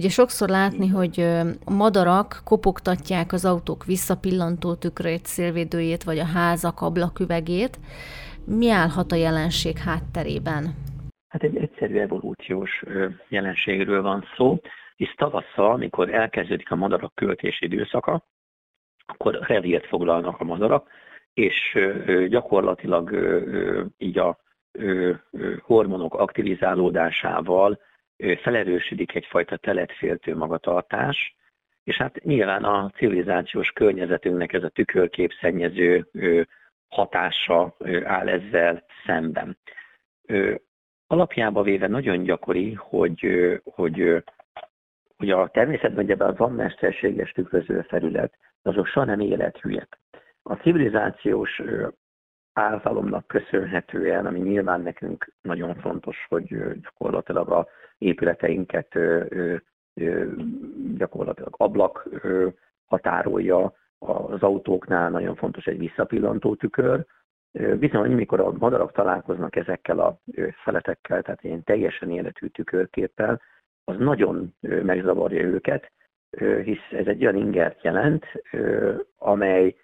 Ugye sokszor látni, hogy a madarak kopogtatják az autók visszapillantó tükrét, szélvédőjét, vagy a házak ablaküvegét. Mi állhat a jelenség hátterében? Hát egy egyszerű evolúciós jelenségről van szó, hisz tavasszal, amikor elkezdődik a madarak költési időszaka, akkor revírt foglalnak a madarak, és gyakorlatilag így a hormonok aktivizálódásával felerősödik egyfajta teletféltő magatartás, és hát nyilván a civilizációs környezetünknek ez a tükörképszennyező hatása áll ezzel szemben. Alapjába véve nagyon gyakori, hogy, hogy, hogy a természetben ugye van mesterséges tükröző felület, azok soha nem élethűek. A civilizációs általomnak köszönhetően, ami nyilván nekünk nagyon fontos, hogy gyakorlatilag a épületeinket gyakorlatilag ablak határolja, az autóknál nagyon fontos egy visszapillantó tükör. Bizony, mikor a madarak találkoznak ezekkel a feletekkel, tehát ilyen teljesen életű tükörképpel, az nagyon megzavarja őket, hisz ez egy olyan ingert jelent, amely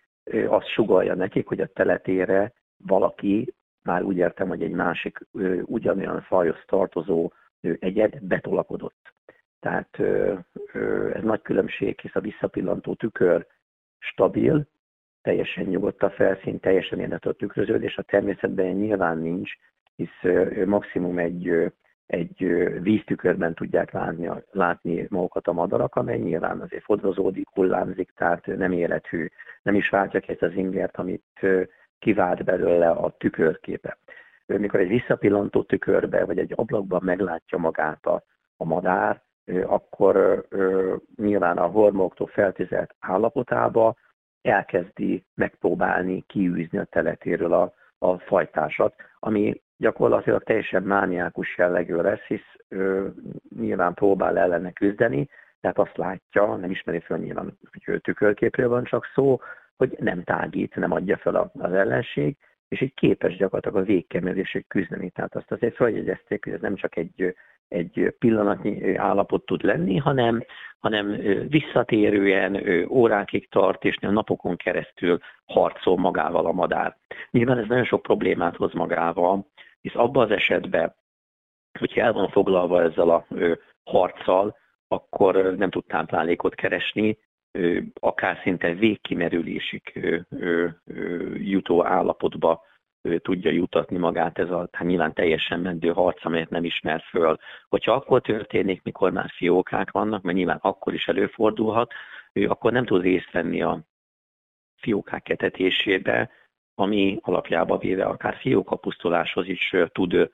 azt sugalja nekik, hogy a teletére valaki, már úgy értem, hogy egy másik ugyanolyan fajhoz tartozó egyed betolakodott. Tehát ez nagy különbség, hisz a visszapillantó tükör stabil, teljesen nyugodt a felszín, teljesen érdető a tükröződés, a természetben nyilván nincs, hisz maximum egy, egy víztükörben tudják látni, látni magukat a madarak, amely nyilván azért fodrozódik, hullámzik, tehát nem élethű, nem is váltja ki ezt az ingert, amit kivált belőle a tükörképe. Mikor egy visszapillantó tükörbe, vagy egy ablakban meglátja magát a, a madár, akkor nyilván a hormonoktól feltizelt állapotába elkezdi megpróbálni kiűzni a teletéről a, a fajtásat, ami gyakorlatilag teljesen mániákus jellegű lesz, hisz ö, nyilván próbál ellene küzdeni, tehát azt látja, nem ismeri fel nyilván, hogy tükörképről van csak szó, hogy nem tágít, nem adja fel az ellenség, és így képes gyakorlatilag a végkemelésig küzdeni. Tehát azt azért feljegyezték, hogy ez nem csak egy, egy pillanatnyi állapot tud lenni, hanem, hanem visszatérően órákig tart, és napokon keresztül harcol magával a madár. Nyilván ez nagyon sok problémát hoz magával, hisz abban az esetben, hogyha el van foglalva ezzel a harccal, akkor nem tud táplálékot keresni, akár szinte végkimerülésig jutó állapotba tudja jutatni magát ez a hát nyilván teljesen mendő harc, amelyet nem ismer föl. Hogyha akkor történik, mikor már fiókák vannak, mert nyilván akkor is előfordulhat, ő akkor nem tud részt venni a fiókák etetésébe, ami alapjába véve akár fiókapusztuláshoz is tud,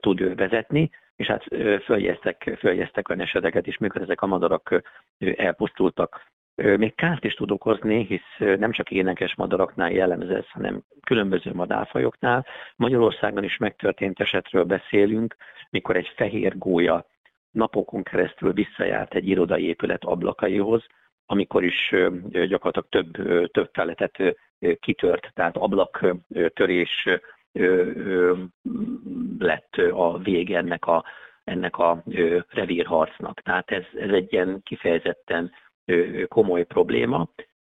tud vezetni, és hát följeztek, följeztek olyan eseteket is, mikor ezek a madarak elpusztultak. Még kárt is tud okozni, hisz nem csak énekes madaraknál jellemző ez, hanem különböző madárfajoknál. Magyarországon is megtörtént esetről beszélünk, mikor egy fehér gólya napokon keresztül visszajárt egy irodai épület ablakaihoz, amikor is gyakorlatilag több, több feletet kitört, tehát ablaktörés lett a vége ennek a, ennek a revírharcnak. Tehát ez, ez egy ilyen kifejezetten komoly probléma,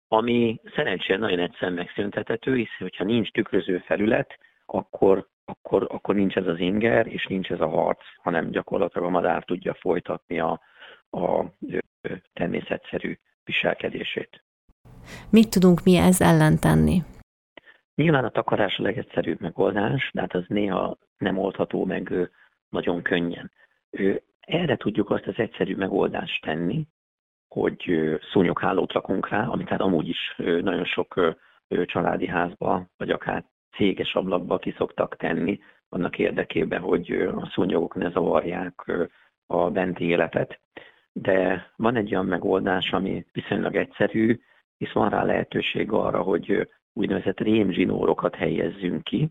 ami szerencsére nagyon egyszer megszüntethető, hisz hogyha nincs tükröző felület, akkor, akkor, akkor nincs ez az inger, és nincs ez a harc, hanem gyakorlatilag a madár tudja folytatni a, a természetszerű viselkedését. Mit tudunk mi ez ellen tenni? Nyilván a takarás a legegyszerűbb megoldás, de hát az néha nem oldható meg nagyon könnyen. Erre tudjuk azt az egyszerű megoldást tenni, hogy szúnyoghálót rakunk rá, amit hát amúgy is nagyon sok családi házba, vagy akár céges ablakba ki szoktak tenni, annak érdekében, hogy a szúnyogok ne zavarják a benti életet. De van egy olyan megoldás, ami viszonylag egyszerű, hisz van rá lehetőség arra, hogy úgynevezett rémzsinórokat helyezzünk ki,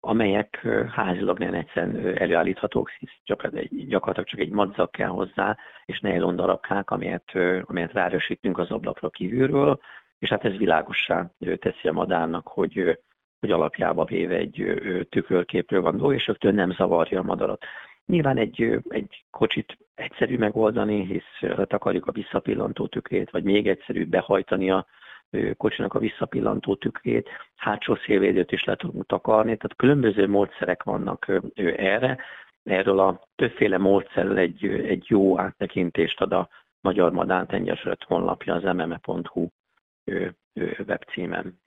amelyek házilag nem egyszerűen előállíthatók, hisz egy, gyakorlatilag csak egy madzak kell hozzá, és nejlon darabkák, amelyet, amelyet rárösítünk az ablakra kívülről, és hát ez világossá teszi a madárnak, hogy, hogy alapjába véve egy tükörképről van dolog, és rögtön nem zavarja a madarat. Nyilván egy, egy kocsit egyszerű megoldani, hisz akarjuk a visszapillantó tükrét, vagy még egyszerűbb behajtani a kocsinak a visszapillantó tükrét, hátsó szélvédőt is le tudunk takarni, tehát különböző módszerek vannak erre. Erről a többféle módszerrel egy, egy jó áttekintést ad a Magyar Madártengyesület honlapja az mme.hu webcímen.